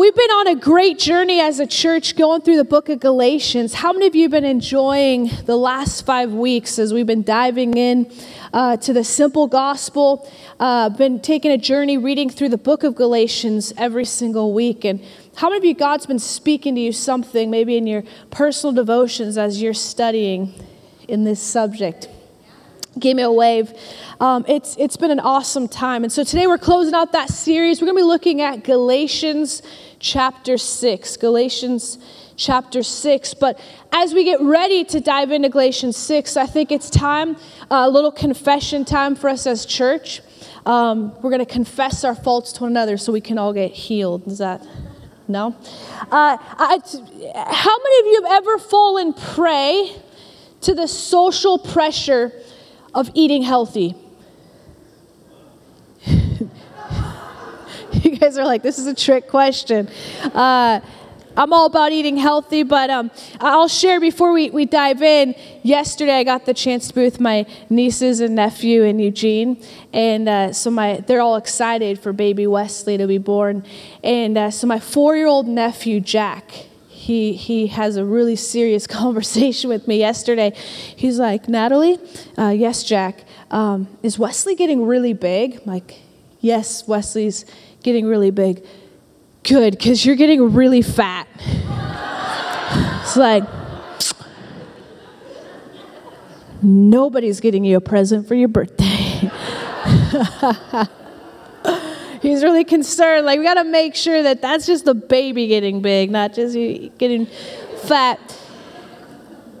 we've been on a great journey as a church going through the book of Galatians. How many of you have been enjoying the last five weeks as we've been diving in uh, to the simple gospel? Uh, been taking a journey reading through the book of Galatians every single week. And how many of you, God's been speaking to you something, maybe in your personal devotions as you're studying in this subject? Give me a wave. Um, it's, it's been an awesome time. And so today we're closing out that series. We're going to be looking at Galatians chapter 6. Galatians chapter 6. But as we get ready to dive into Galatians 6, I think it's time, a little confession time for us as church. Um, we're going to confess our faults to one another so we can all get healed. Is that? No? Uh, I, how many of you have ever fallen prey to the social pressure of eating healthy? you guys are like, this is a trick question. Uh, I'm all about eating healthy, but um, I'll share before we, we dive in. Yesterday, I got the chance to be with my nieces and nephew in Eugene, and uh, so my they're all excited for baby Wesley to be born. And uh, so my four-year-old nephew Jack, he he has a really serious conversation with me yesterday. He's like, Natalie, uh, yes, Jack, um, is Wesley getting really big? I'm like, yes, Wesley's getting really big. Good, because you're getting really fat. it's like, nobody's getting you a present for your birthday. He's really concerned. Like, we got to make sure that that's just the baby getting big, not just you getting fat.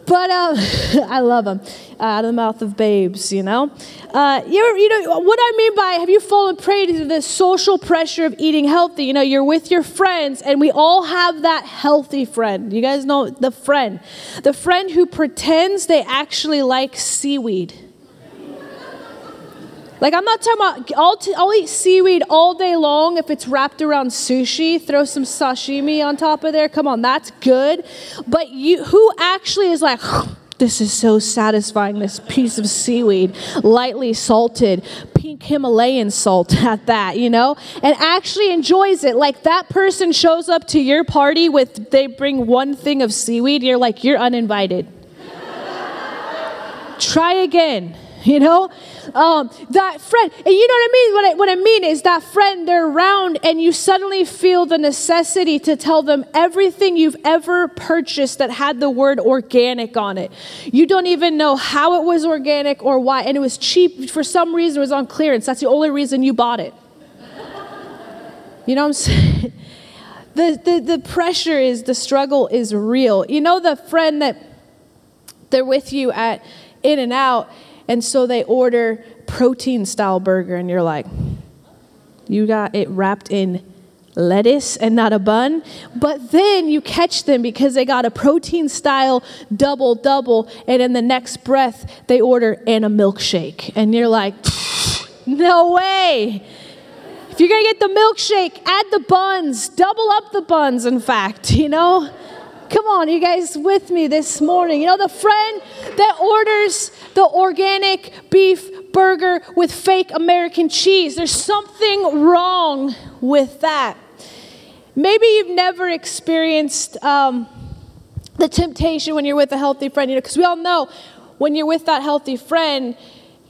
But um, I love them uh, out of the mouth of babes, you know. Uh, you you know what I mean by have you fallen prey to the social pressure of eating healthy? You know, you're with your friends, and we all have that healthy friend. You guys know the friend, the friend who pretends they actually like seaweed. Like, I'm not talking about, I'll, t- I'll eat seaweed all day long if it's wrapped around sushi. Throw some sashimi on top of there. Come on, that's good. But you, who actually is like, this is so satisfying, this piece of seaweed, lightly salted, pink Himalayan salt at that, you know, and actually enjoys it. Like that person shows up to your party with, they bring one thing of seaweed, you're like, you're uninvited. Try again, you know? Um, that friend. And you know what I mean? What I, what I mean is that friend, they're around, and you suddenly feel the necessity to tell them everything you've ever purchased that had the word organic on it. You don't even know how it was organic or why, and it was cheap. For some reason, it was on clearance. That's the only reason you bought it. You know what I'm saying? The, the, the pressure is, the struggle is real. You know, the friend that they're with you at In-N-Out, and so they order protein style burger, and you're like, you got it wrapped in lettuce and not a bun. But then you catch them because they got a protein style double double, and in the next breath, they order and a milkshake. And you're like, no way. If you're gonna get the milkshake, add the buns, double up the buns, in fact, you know? Come on, you guys with me this morning? You know, the friend that orders the organic beef burger with fake American cheese. There's something wrong with that. Maybe you've never experienced um, the temptation when you're with a healthy friend, you know, because we all know when you're with that healthy friend,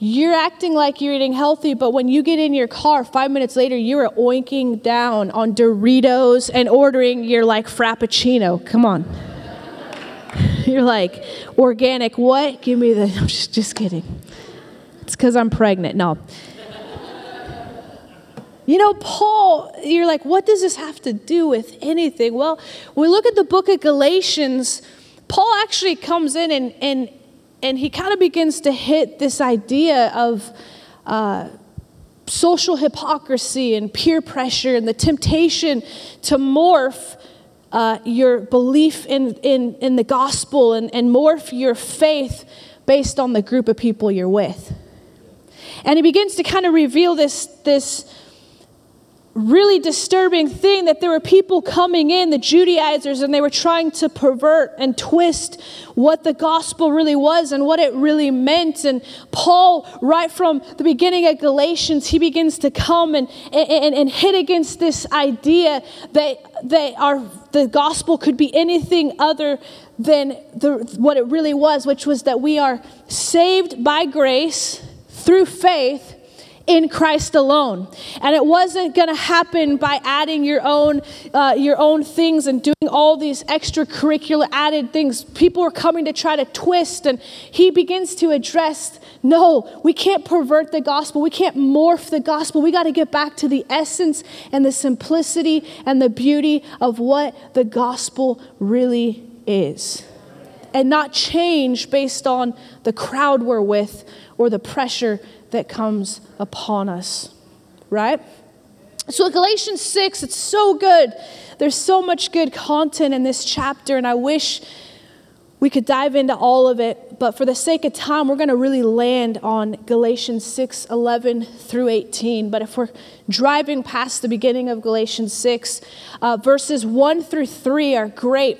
you're acting like you're eating healthy, but when you get in your car, five minutes later, you're oinking down on Doritos and ordering your like Frappuccino. Come on. you're like, organic, what? Give me the, I'm just, just kidding. It's because I'm pregnant. No. You know, Paul, you're like, what does this have to do with anything? Well, when we look at the book of Galatians, Paul actually comes in and, and and he kind of begins to hit this idea of uh, social hypocrisy and peer pressure and the temptation to morph uh, your belief in, in, in the gospel and, and morph your faith based on the group of people you're with. And he begins to kind of reveal this, this really disturbing thing that there were people coming in, the Judaizers, and they were trying to pervert and twist what the gospel really was and what it really meant. And Paul, right from the beginning of Galatians, he begins to come and, and, and hit against this idea that, that our, the gospel could be anything other than the, what it really was, which was that we are saved by grace through faith in Christ alone. And it wasn't going to happen by adding your own, uh, your own things and doing all these extracurricular added things. People are coming to try to twist, and he begins to address no, we can't pervert the gospel. We can't morph the gospel. We got to get back to the essence and the simplicity and the beauty of what the gospel really is. And not change based on the crowd we're with or the pressure that comes upon us, right? So, Galatians 6, it's so good. There's so much good content in this chapter, and I wish we could dive into all of it. But for the sake of time, we're going to really land on Galatians 6 11 through 18. But if we're driving past the beginning of Galatians 6, uh, verses 1 through 3 are great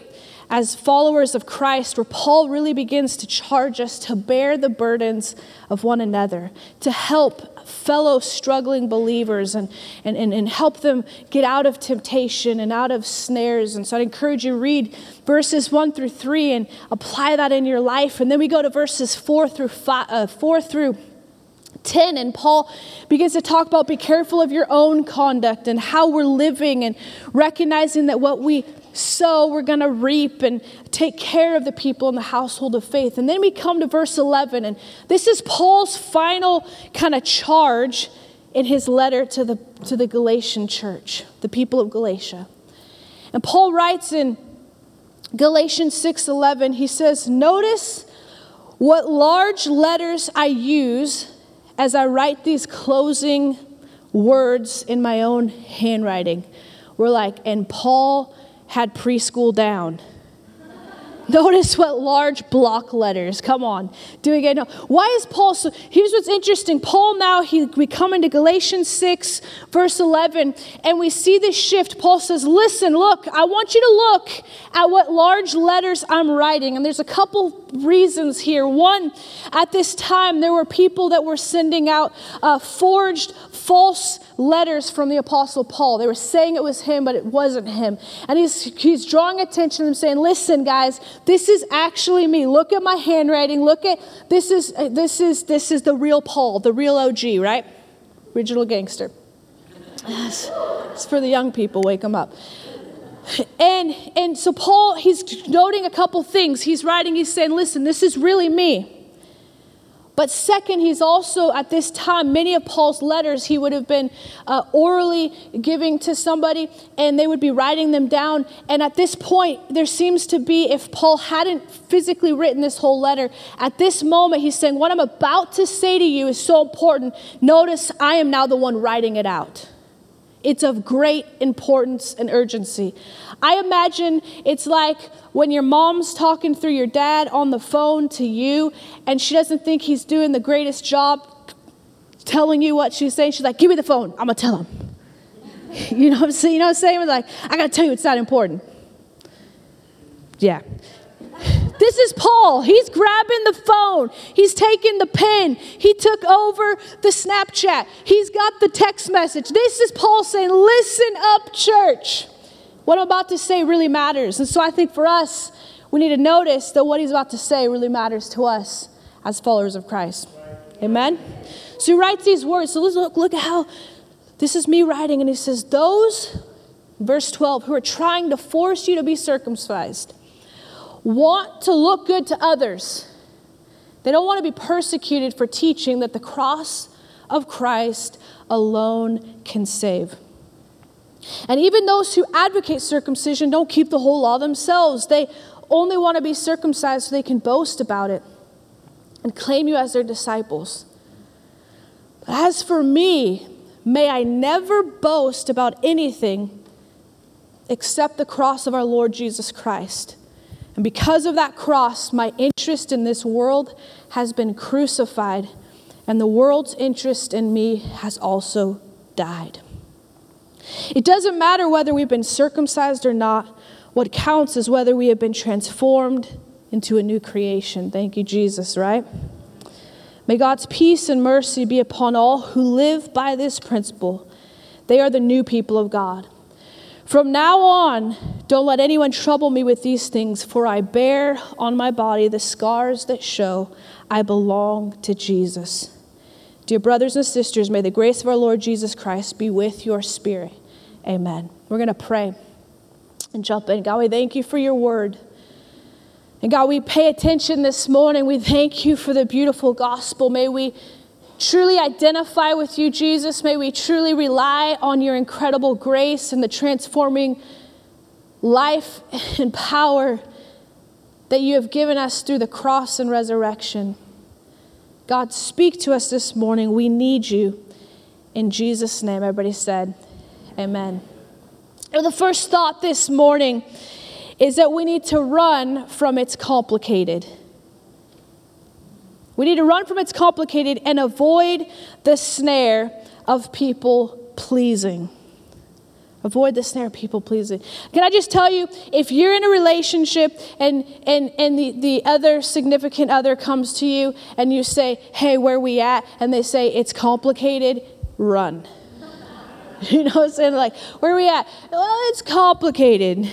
as followers of Christ, where Paul really begins to charge us to bear the burdens of one another, to help fellow struggling believers and, and, and, and help them get out of temptation and out of snares. And so I'd encourage you read verses 1 through 3 and apply that in your life. And then we go to verses 4 through, five, uh, 4 through 10 and paul begins to talk about be careful of your own conduct and how we're living and recognizing that what we sow, we're going to reap and take care of the people in the household of faith. And then we come to verse 11, and this is Paul's final kind of charge in his letter to the, to the Galatian church, the people of Galatia. And Paul writes in Galatians 6:11, he says, "Notice what large letters I use as I write these closing words in my own handwriting." We're like, and Paul had preschool down. Notice what large block letters. Come on. Do we get no? Why is Paul so? Here's what's interesting. Paul now, he, we come into Galatians 6, verse 11, and we see this shift. Paul says, Listen, look, I want you to look at what large letters I'm writing. And there's a couple reasons here. One, at this time, there were people that were sending out uh, forged, false letters from the Apostle Paul. They were saying it was him, but it wasn't him. And he's, he's drawing attention and saying, Listen, guys, this is actually me. Look at my handwriting. Look at this is uh, this is this is the real Paul, the real OG, right? Original gangster. Yes. It's for the young people. Wake them up. And and so Paul, he's noting a couple things. He's writing. He's saying, "Listen, this is really me." But second, he's also, at this time, many of Paul's letters he would have been uh, orally giving to somebody and they would be writing them down. And at this point, there seems to be, if Paul hadn't physically written this whole letter, at this moment, he's saying, What I'm about to say to you is so important. Notice I am now the one writing it out. It's of great importance and urgency. I imagine it's like when your mom's talking through your dad on the phone to you, and she doesn't think he's doing the greatest job telling you what she's saying. She's like, Give me the phone, I'm gonna tell him. You know what I'm saying? You know what I'm saying? Like, I gotta tell you it's not important. Yeah. This is Paul. He's grabbing the phone. He's taking the pen. He took over the Snapchat. He's got the text message. This is Paul saying, Listen up, church. What I'm about to say really matters. And so I think for us, we need to notice that what he's about to say really matters to us as followers of Christ. Amen? So he writes these words. So let's look, look at how this is me writing. And he says, Those, verse 12, who are trying to force you to be circumcised want to look good to others. They don't want to be persecuted for teaching that the cross of Christ alone can save. And even those who advocate circumcision don't keep the whole law themselves. They only want to be circumcised so they can boast about it and claim you as their disciples. But as for me, may I never boast about anything except the cross of our Lord Jesus Christ and because of that cross, my interest in this world has been crucified, and the world's interest in me has also died. It doesn't matter whether we've been circumcised or not. What counts is whether we have been transformed into a new creation. Thank you, Jesus, right? May God's peace and mercy be upon all who live by this principle. They are the new people of God. From now on, don't let anyone trouble me with these things, for I bear on my body the scars that show I belong to Jesus. Dear brothers and sisters, may the grace of our Lord Jesus Christ be with your spirit. Amen. We're going to pray and jump in. God, we thank you for your word. And God, we pay attention this morning. We thank you for the beautiful gospel. May we truly identify with you, Jesus. May we truly rely on your incredible grace and the transforming life and power that you have given us through the cross and resurrection. God, speak to us this morning. We need you. In Jesus' name, everybody said, Amen. Well, the first thought this morning is that we need to run from its complicated. We need to run from its complicated and avoid the snare of people pleasing. Avoid the snare of people pleasing. Can I just tell you, if you're in a relationship and, and, and the, the other significant other comes to you and you say, hey, where we at? And they say, it's complicated, run. You know what I'm saying? Like, where are we at? Well, it's complicated.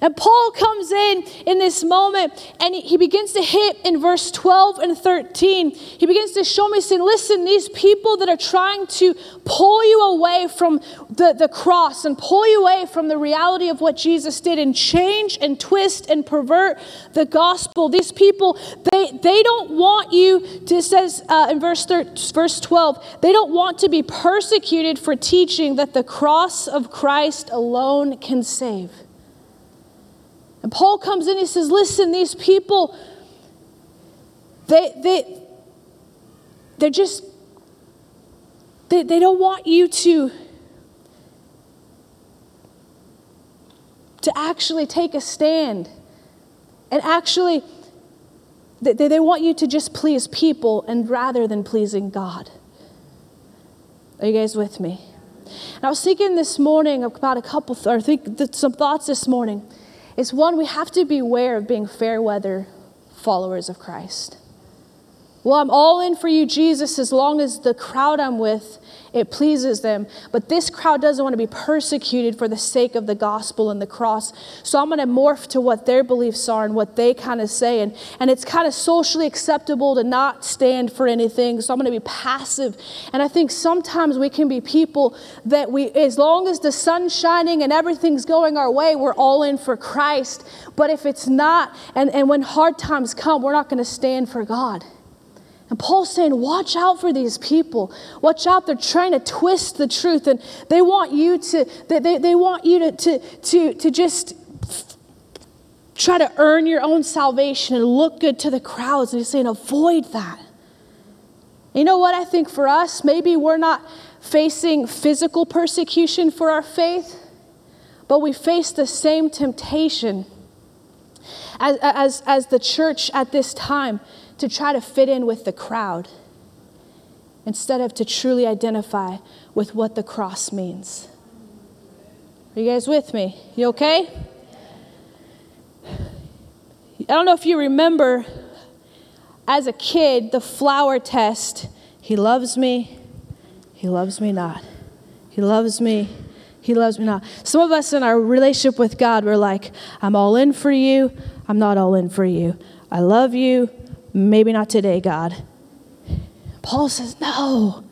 And Paul comes in in this moment and he begins to hit in verse 12 and 13. He begins to show me, saying, Listen, these people that are trying to pull you away from the, the cross and pull you away from the reality of what Jesus did and change and twist and pervert the gospel, these people, they, they don't want you to, says uh, in verse, thir- verse 12, they don't want to be persecuted for teaching that the cross of Christ alone can save. And Paul comes in, he says, Listen, these people, they, they, they're just, they, they don't want you to, to actually take a stand and actually, they, they want you to just please people and rather than pleasing God. Are you guys with me? And I was thinking this morning about a couple, or think some thoughts this morning is one, we have to beware of being fair weather followers of Christ. Well, I'm all in for you, Jesus, as long as the crowd I'm with it pleases them. But this crowd doesn't want to be persecuted for the sake of the gospel and the cross. So I'm going to morph to what their beliefs are and what they kind of say. And, and it's kind of socially acceptable to not stand for anything. So I'm going to be passive. And I think sometimes we can be people that we, as long as the sun's shining and everything's going our way, we're all in for Christ. But if it's not, and, and when hard times come, we're not going to stand for God. And Paul's saying, watch out for these people. Watch out. They're trying to twist the truth. And they want you to, they, they, want you to, to, to, to just try to earn your own salvation and look good to the crowds. And he's saying, avoid that. You know what I think for us? Maybe we're not facing physical persecution for our faith, but we face the same temptation as, as, as the church at this time to try to fit in with the crowd instead of to truly identify with what the cross means. Are you guys with me? You okay? I don't know if you remember as a kid the flower test. He loves me, he loves me not. He loves me, he loves me not. Some of us in our relationship with God, we're like, I'm all in for you, I'm not all in for you. I love you, Maybe not today, God. Paul says, No,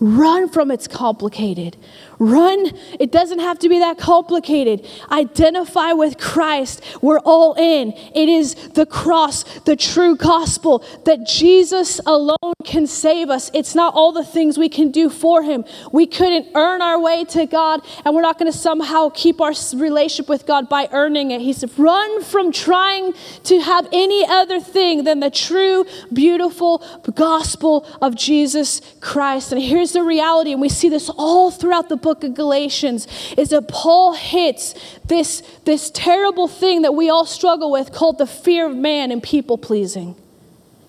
run from it's complicated. Run. It doesn't have to be that complicated. Identify with Christ. We're all in. It is the cross, the true gospel that Jesus alone can save us. It's not all the things we can do for him. We couldn't earn our way to God, and we're not going to somehow keep our relationship with God by earning it. He said, run from trying to have any other thing than the true, beautiful gospel of Jesus Christ. And here's the reality, and we see this all throughout the book book of Galatians is that Paul hits this, this terrible thing that we all struggle with called the fear of man and people pleasing.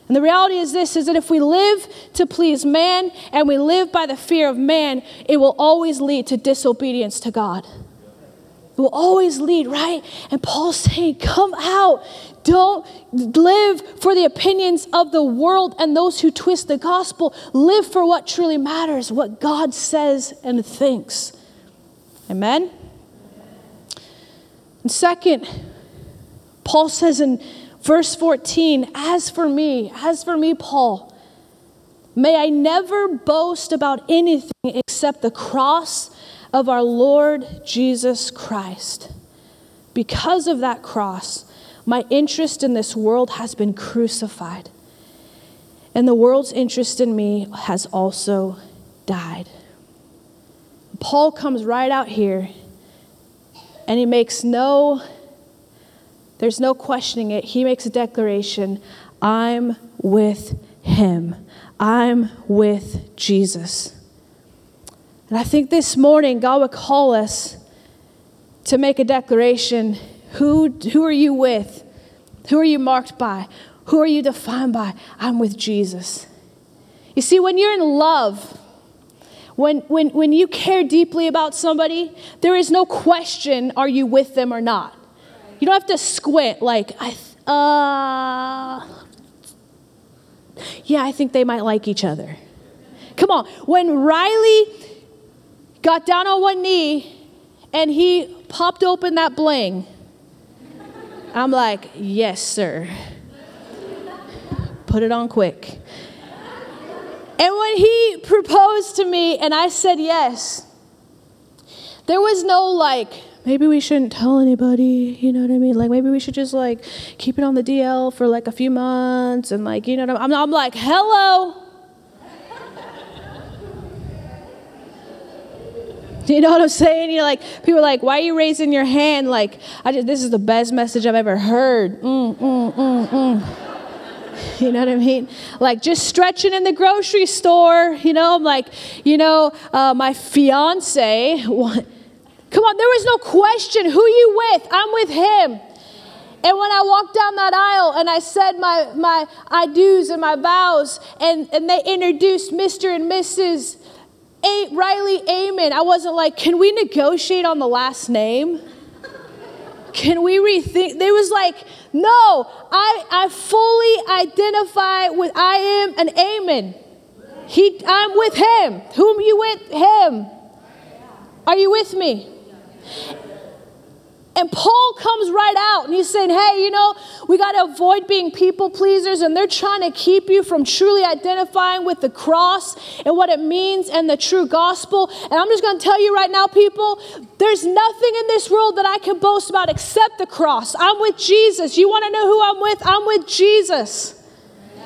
And the reality is this is that if we live to please man and we live by the fear of man, it will always lead to disobedience to God. Will always lead, right? And Paul's saying, Come out. Don't live for the opinions of the world and those who twist the gospel. Live for what truly matters, what God says and thinks. Amen? And second, Paul says in verse 14, As for me, as for me, Paul, may I never boast about anything except the cross of our Lord Jesus Christ. Because of that cross, my interest in this world has been crucified, and the world's interest in me has also died. Paul comes right out here and he makes no there's no questioning it. He makes a declaration I'm with him. I'm with Jesus. And I think this morning God would call us to make a declaration. Who, who are you with? Who are you marked by? Who are you defined by? I'm with Jesus. You see, when you're in love, when, when, when you care deeply about somebody, there is no question are you with them or not. You don't have to squint like, I, uh, yeah, I think they might like each other. Come on. When Riley got down on one knee and he popped open that bling. I'm like, yes, sir. Put it on quick. And when he proposed to me and I said yes, there was no like, maybe we shouldn't tell anybody, you know what I mean? Like maybe we should just like keep it on the DL for like a few months and like, you know what I mean? I'm, I'm like, hello. You know what I'm saying? You're like, people are like, why are you raising your hand? Like, I just, this is the best message I've ever heard. Mm, mm, mm, mm. You know what I mean? Like just stretching in the grocery store. You know, I'm like, you know, uh, my fiance. Come on, there was no question. Who you with? I'm with him. And when I walked down that aisle and I said my, my I do's and my vows, and, and they introduced Mr. and Mrs. A- Riley Amen. I wasn't like, can we negotiate on the last name? Can we rethink? They was like, no, I, I fully identify with I am an Amen. He, I'm with him. Whom you with? Him. Are you with me? And Paul comes right out and he's saying, hey, you know, we got to avoid being people pleasers, and they're trying to keep you from truly identifying with the cross and what it means and the true gospel. And I'm just going to tell you right now, people, there's nothing in this world that I can boast about except the cross. I'm with Jesus. You want to know who I'm with? I'm with Jesus.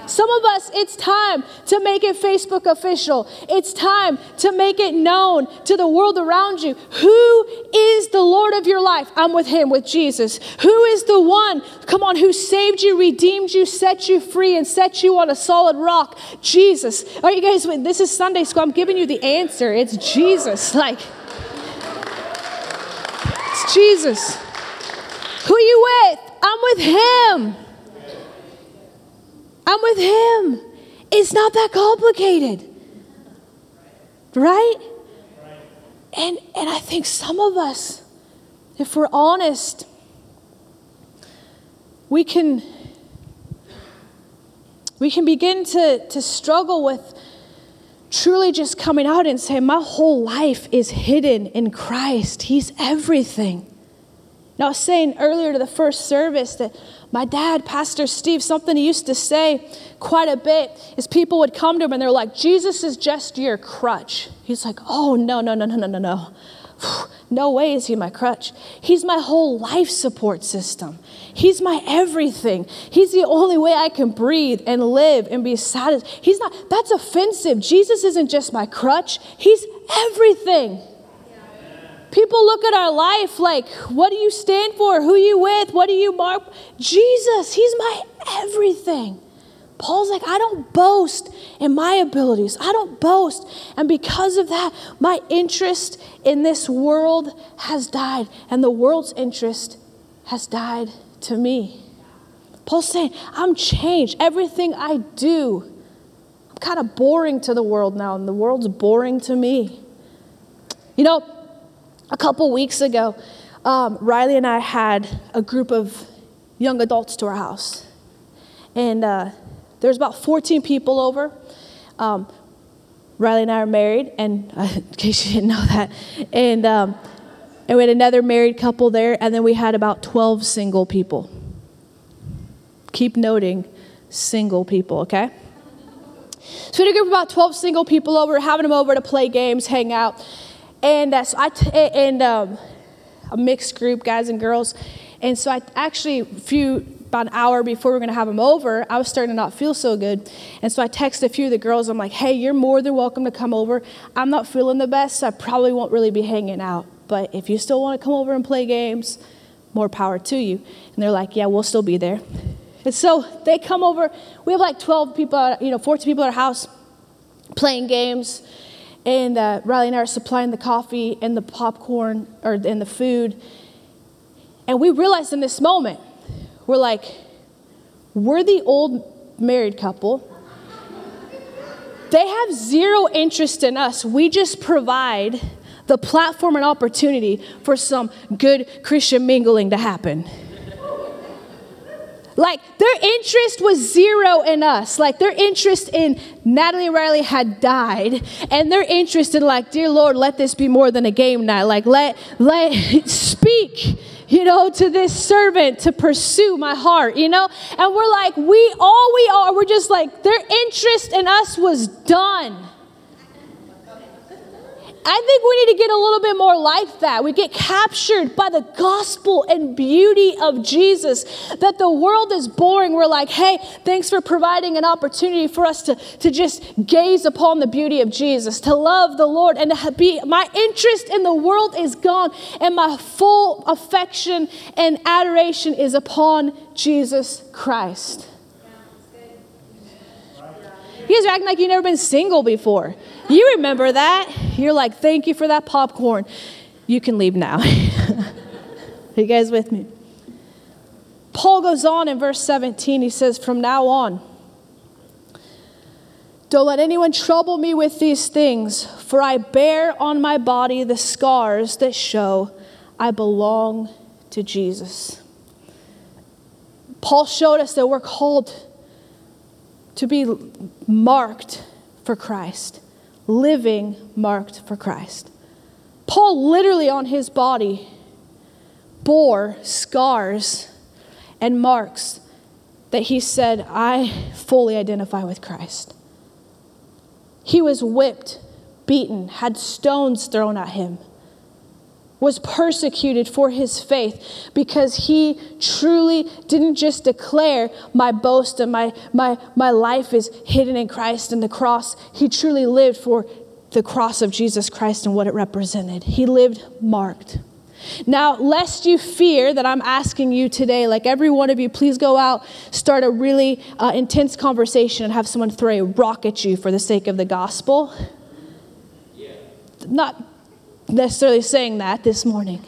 Some of us, it's time to make it Facebook official. It's time to make it known to the world around you. Who is the Lord of your life? I'm with Him, with Jesus. Who is the one, come on, who saved you, redeemed you, set you free, and set you on a solid rock? Jesus. Are you guys, this is Sunday school. I'm giving you the answer. It's Jesus. Like, it's Jesus. Who are you with? I'm with Him. I'm with Him. It's not that complicated. Right? And, and I think some of us, if we're honest, we can, we can begin to, to struggle with truly just coming out and saying, My whole life is hidden in Christ. He's everything. Now, I was saying earlier to the first service that my dad, Pastor Steve, something he used to say quite a bit is people would come to him and they're like, Jesus is just your crutch. He's like, oh, no, no, no, no, no, no, no. No way is he my crutch. He's my whole life support system. He's my everything. He's the only way I can breathe and live and be satisfied. He's not, that's offensive. Jesus isn't just my crutch, He's everything. People look at our life like, what do you stand for? Who you with? What do you mark? Jesus, He's my everything. Paul's like, I don't boast in my abilities. I don't boast. And because of that, my interest in this world has died, and the world's interest has died to me. Paul's saying, I'm changed. Everything I do, I'm kind of boring to the world now, and the world's boring to me. You know, a couple weeks ago, um, Riley and I had a group of young adults to our house. And uh, there's about 14 people over. Um, Riley and I are married, and uh, in case you didn't know that. And, um, and we had another married couple there, and then we had about 12 single people. Keep noting single people, okay? So we had a group of about 12 single people over, having them over to play games, hang out. And uh, so I t- and um, a mixed group, guys and girls. And so I actually, a few, about an hour before we are going to have them over, I was starting to not feel so good. And so I texted a few of the girls. I'm like, hey, you're more than welcome to come over. I'm not feeling the best, so I probably won't really be hanging out. But if you still want to come over and play games, more power to you. And they're like, yeah, we'll still be there. And so they come over. We have like 12 people, you know, 14 people at our house playing games. And uh, Riley and I are supplying the coffee and the popcorn or and the food. And we realized in this moment, we're like, we're the old married couple. They have zero interest in us. We just provide the platform and opportunity for some good Christian mingling to happen. Like their interest was zero in us. Like their interest in Natalie Riley had died, and their interest in like, dear Lord, let this be more than a game night. Like let let speak, you know, to this servant to pursue my heart, you know. And we're like, we all we are. We're just like their interest in us was done. I think we need to get a little bit more like that. We get captured by the gospel and beauty of Jesus. That the world is boring. We're like, hey, thanks for providing an opportunity for us to, to just gaze upon the beauty of Jesus, to love the Lord, and to be my interest in the world is gone, and my full affection and adoration is upon Jesus Christ. You guys are acting like you've never been single before. You remember that. You're like, thank you for that popcorn. You can leave now. are you guys with me? Paul goes on in verse 17. He says, From now on, don't let anyone trouble me with these things, for I bear on my body the scars that show I belong to Jesus. Paul showed us that we're called to be marked for Christ, living marked for Christ. Paul literally on his body bore scars and marks that he said, I fully identify with Christ. He was whipped, beaten, had stones thrown at him was persecuted for his faith because he truly didn't just declare my boast and my, my, my life is hidden in Christ and the cross. He truly lived for the cross of Jesus Christ and what it represented. He lived marked. Now, lest you fear that I'm asking you today, like every one of you, please go out, start a really uh, intense conversation, and have someone throw a rock at you for the sake of the gospel. Yeah. Not necessarily saying that this morning.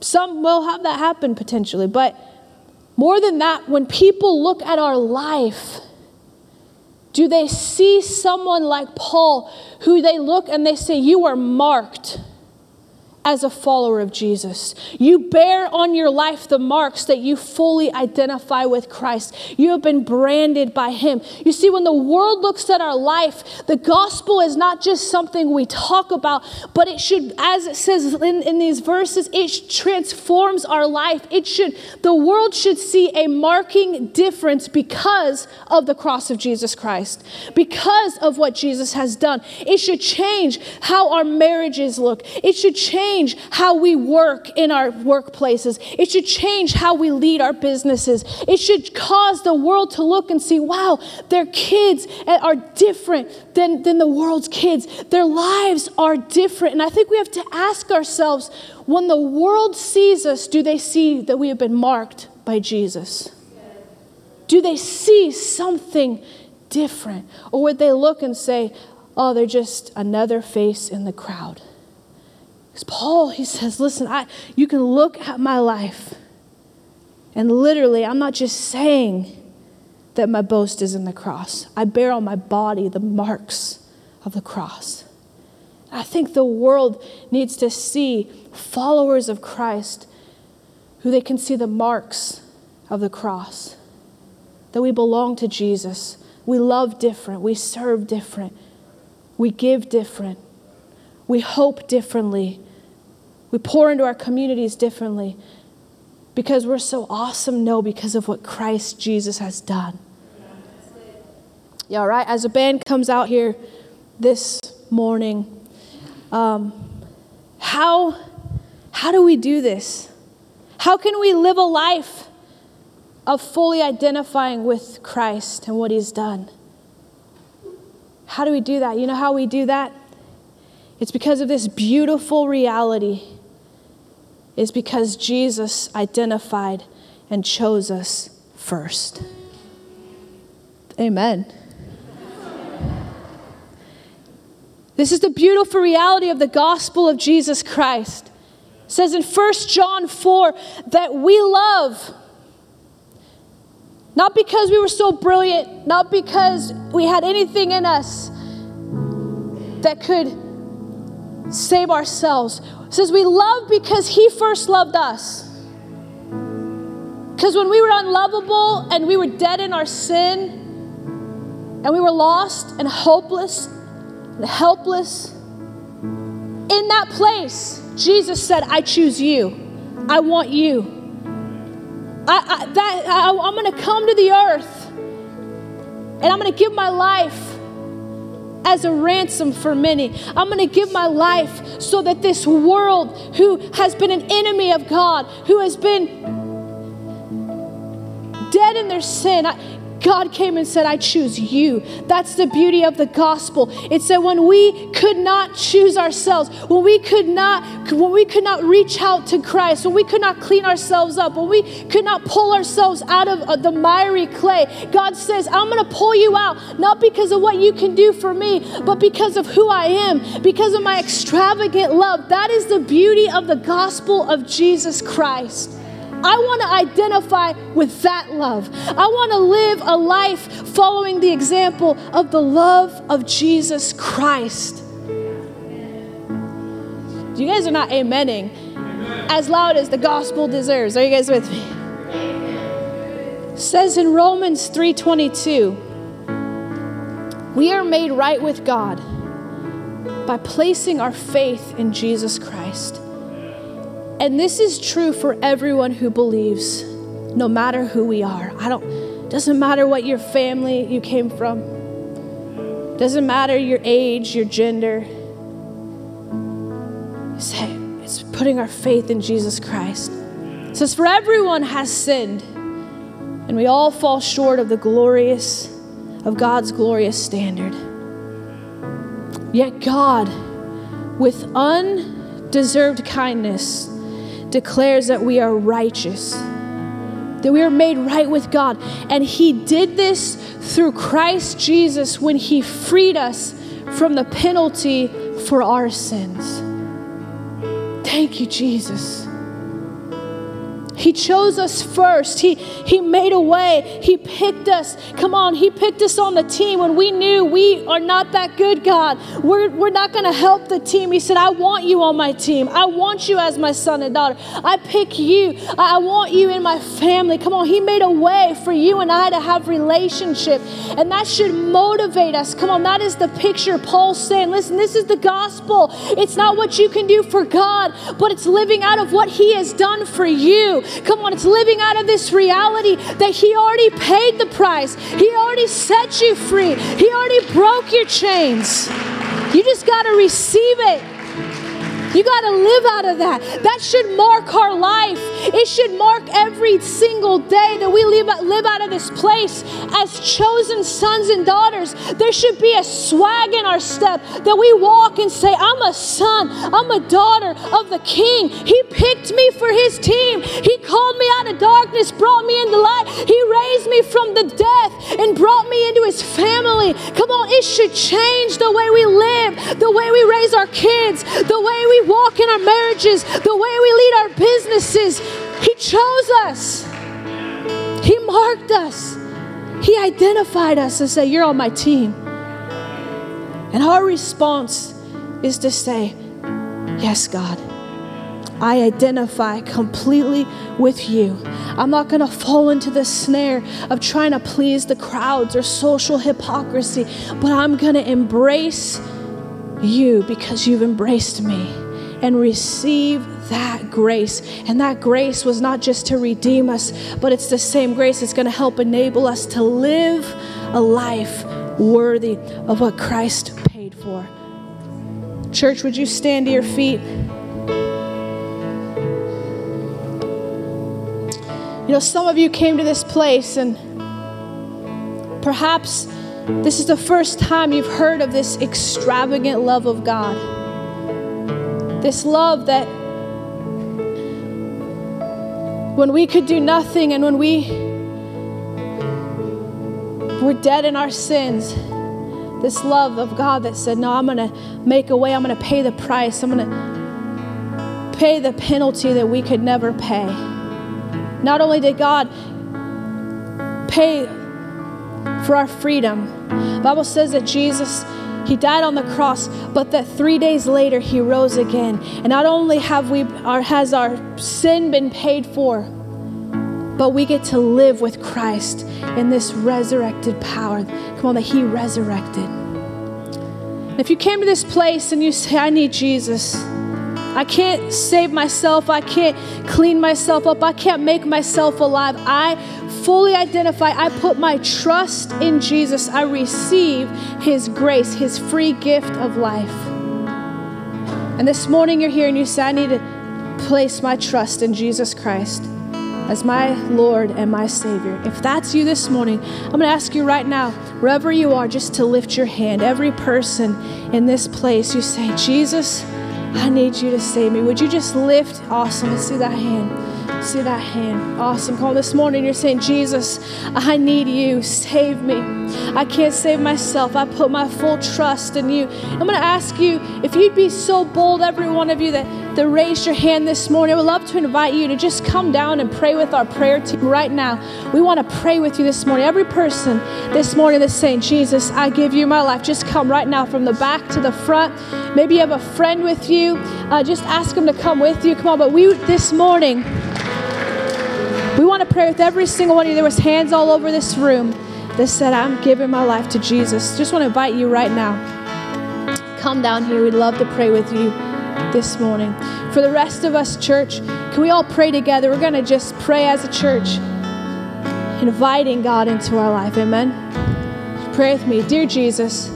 Some will have that happen potentially, but more than that, when people look at our life, do they see someone like Paul who they look and they say, You are marked? As a follower of Jesus. You bear on your life the marks that you fully identify with Christ. You have been branded by Him. You see, when the world looks at our life, the gospel is not just something we talk about, but it should, as it says in, in these verses, it transforms our life. It should, the world should see a marking difference because of the cross of Jesus Christ, because of what Jesus has done. It should change how our marriages look. It should change change how we work in our workplaces. It should change how we lead our businesses. It should cause the world to look and see, wow, their kids are different than, than the world's kids. Their lives are different. And I think we have to ask ourselves when the world sees us, do they see that we have been marked by Jesus? Do they see something different? Or would they look and say, oh, they're just another face in the crowd? Paul, he says, listen, I, you can look at my life And literally, I'm not just saying that my boast is in the cross, I bear on my body the marks of the cross. I think the world needs to see followers of Christ who they can see the marks of the cross. That we belong to Jesus. We love different. We serve different. We give different. We hope differently. We pour into our communities differently because we're so awesome? No, because of what Christ Jesus has done. Yeah, right? As a band comes out here this morning, um, how, how do we do this? How can we live a life of fully identifying with Christ and what He's done? How do we do that? You know how we do that? It's because of this beautiful reality. It's because Jesus identified and chose us first. Amen. This is the beautiful reality of the gospel of Jesus Christ. It says in 1 John 4 that we love not because we were so brilliant, not because we had anything in us that could save ourselves. Says we love because he first loved us. Because when we were unlovable and we were dead in our sin and we were lost and hopeless, and helpless. In that place, Jesus said, I choose you. I want you. I, I that, I, I'm going to come to the earth and I'm going to give my life as a ransom for many. I'm going to give my life so that this world, who has been an enemy of God, who has been dead in their sin, I, God came and said, I choose you. That's the beauty of the gospel. It said when we could not choose ourselves, when we could not, when we could not reach out to Christ, when we could not clean ourselves up, when we could not pull ourselves out of the miry clay, God says, I'm to pull you out, not because of what you can do for me, but because of who I am, because of my extravagant love. That is the beauty of the gospel of Jesus Christ. I want to identify with that love. I want to live a life following the example of the love of Jesus Christ. You guys are not amening as loud as the gospel deserves. Are you guys with me? Says in Romans 3:22, we are made right with God by placing our faith in Jesus Christ. And this is true for everyone who believes, no matter who we are. I don't, doesn't matter what your family you came from, doesn't matter your age, your gender. Say it's putting our faith in Jesus Christ. It says, For everyone has sinned, and we all fall short of the glorious, of God's glorious standard. Yet God, with undeserved kindness, declares that we are righteous, that we are made right with God. And He did this through Christ Jesus when He freed us from the penalty for our sins. Thank you, Jesus. He chose us first. He, he made a way. He picked us. Come on, He picked us on the team when we knew we are not that good, God. We're, we're not going to help the team. He said, I want you on my team. I want you as my son and daughter. I pick you. I, I want you in my family. Come on, He made a way for you and I to have relationship. And that should motivate us. Come on, that is the picture Paul's saying. Listen, this is the gospel. It's not what you can do for God, but it's living out of what He has done for you. Come on, it's living out of this reality that He already paid the price, He already set you free, He already broke your chains. You just got to receive it. You got to live out of that. That should mark our life. It should mark every single day that we live, live out of this place as chosen sons and daughters. There should be a swag in our step that we walk and say, I'm a son, I'm a daughter of the King. He picked me for his team. He called me out of darkness, brought me into light. He raised me from the death and brought me into his family. Come on, it should change the way we live, the way we raise our kids, the way we walk in our marriages, the way we lead our businesses. He chose us. He marked us. He identified us and said, You're on my team. And our response is to say, Yes, God. I identify completely with you. I'm not going to fall into the snare of trying to please the crowds or social hypocrisy, but I'm going to embrace you because you've embraced me and receive that grace. And that grace was not just to redeem us, but it's the same grace that's going to help enable us to live a life worthy of what Christ paid for. Church, would you stand to your feet? You know, some of you came to this place and perhaps this is the first time you've heard of this extravagant love of God. This love that when we could do nothing and when we were dead in our sins, this love of God that said, No, I'm going to make a way, I'm going to pay the price, I'm going to pay the penalty that we could never pay. Not only did God pay for our freedom, the Bible says that Jesus he died on the cross, but that three days later he rose again. And not only have we our, has our sin been paid for, but we get to live with Christ in this resurrected power. Come on, that he resurrected. If you came to this place and you say, I need Jesus, I can't save myself. I can't clean myself up. I can't make myself alive. I fully identify. I put my trust in Jesus. I receive His grace, His free gift of life. And this morning you're here and you say, I need to place my trust in Jesus Christ as my Lord and my Savior. If that's you this morning, I'm going to ask you right now, wherever you are, just to lift your hand. Every person in this place, you say, Jesus, I need you to save me. Would you just lift? Awesome. Let's see that hand. See that hand. Awesome. Call this morning. You're saying, Jesus, I need you. Save me. I can't save myself. I put my full trust in you. I'm going to ask you if you'd be so bold, every one of you that that raised your hand this morning, I would love to invite you to just come down and pray with our prayer team right now. We want to pray with you this morning. Every person this morning that's saying, Jesus, I give you my life, just come right now from the back to the front. Maybe you have a friend with you. Uh, just ask them to come with you. Come on. But we, this morning, we want to pray with every single one of you. There was hands all over this room that said, I'm giving my life to Jesus. Just want to invite you right now. Come down here. We'd love to pray with you this morning. For the rest of us, church, can we all pray together? We're going to just pray as a church, inviting God into our life. Amen. Pray with me. Dear Jesus,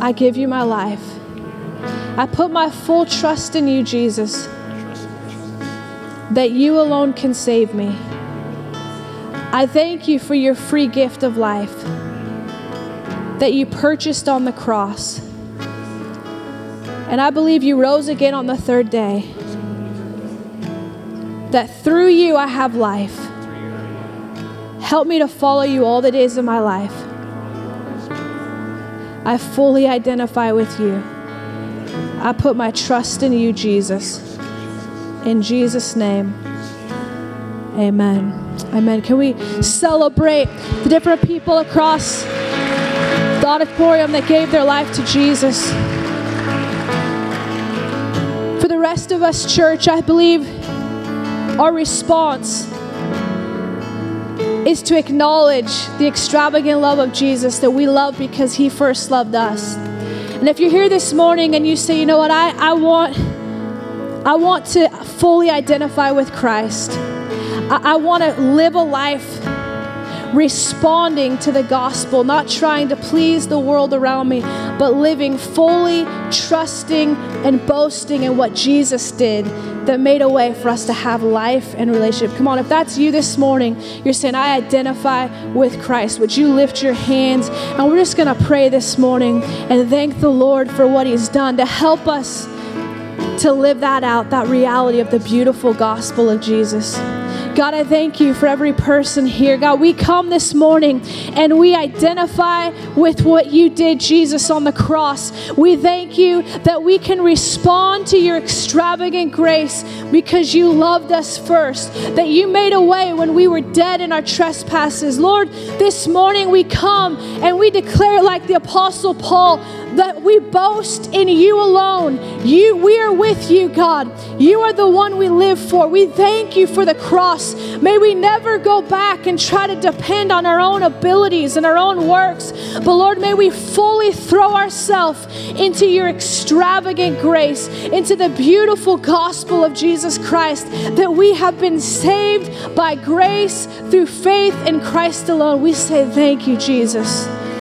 I give you my life. I put my full trust in you, Jesus, that you alone can save me. I thank you for your free gift of life that you purchased on the cross. And I believe you rose again on the third day. That through you I have life. Help me to follow you all the days of my life. I fully identify with you. I put my trust in you, Jesus. In Jesus' name, amen. Amen. Can we celebrate the different people across the auditorium that gave their life to Jesus? Rest of us, church, I believe our response is to acknowledge the extravagant love of Jesus that we love because he first loved us. And if you're here this morning and you say, you know what, I, I want I want to fully identify with Christ. I, I want to live a life responding to the gospel, not trying to please the world around me, but living fully, trusting, and boasting in what Jesus did that made a way for us to have life and relationship. Come on, if that's you this morning, you're saying, I identify with Christ. Would you lift your hands? And we're just going to pray this morning and thank the Lord for what He's done to help us to live that out, that reality of the beautiful gospel of Jesus. God, I thank you for every person here. God, we come this morning and we identify with what you did, Jesus, on the cross. We thank you that we can respond to your extravagant grace because you loved us first, that you made a way when we were dead in our trespasses. Lord, this morning we come and we declare, like the Apostle Paul, that we boast in you alone. You, we are with you, God. You are the one we live for. We thank you for the cross. May we never go back and try to depend on our own abilities and our own works. But Lord, may we fully throw ourselves into your extravagant grace, into the beautiful gospel of Jesus Christ, that we have been saved by grace through faith in Christ alone. We say thank you, Jesus.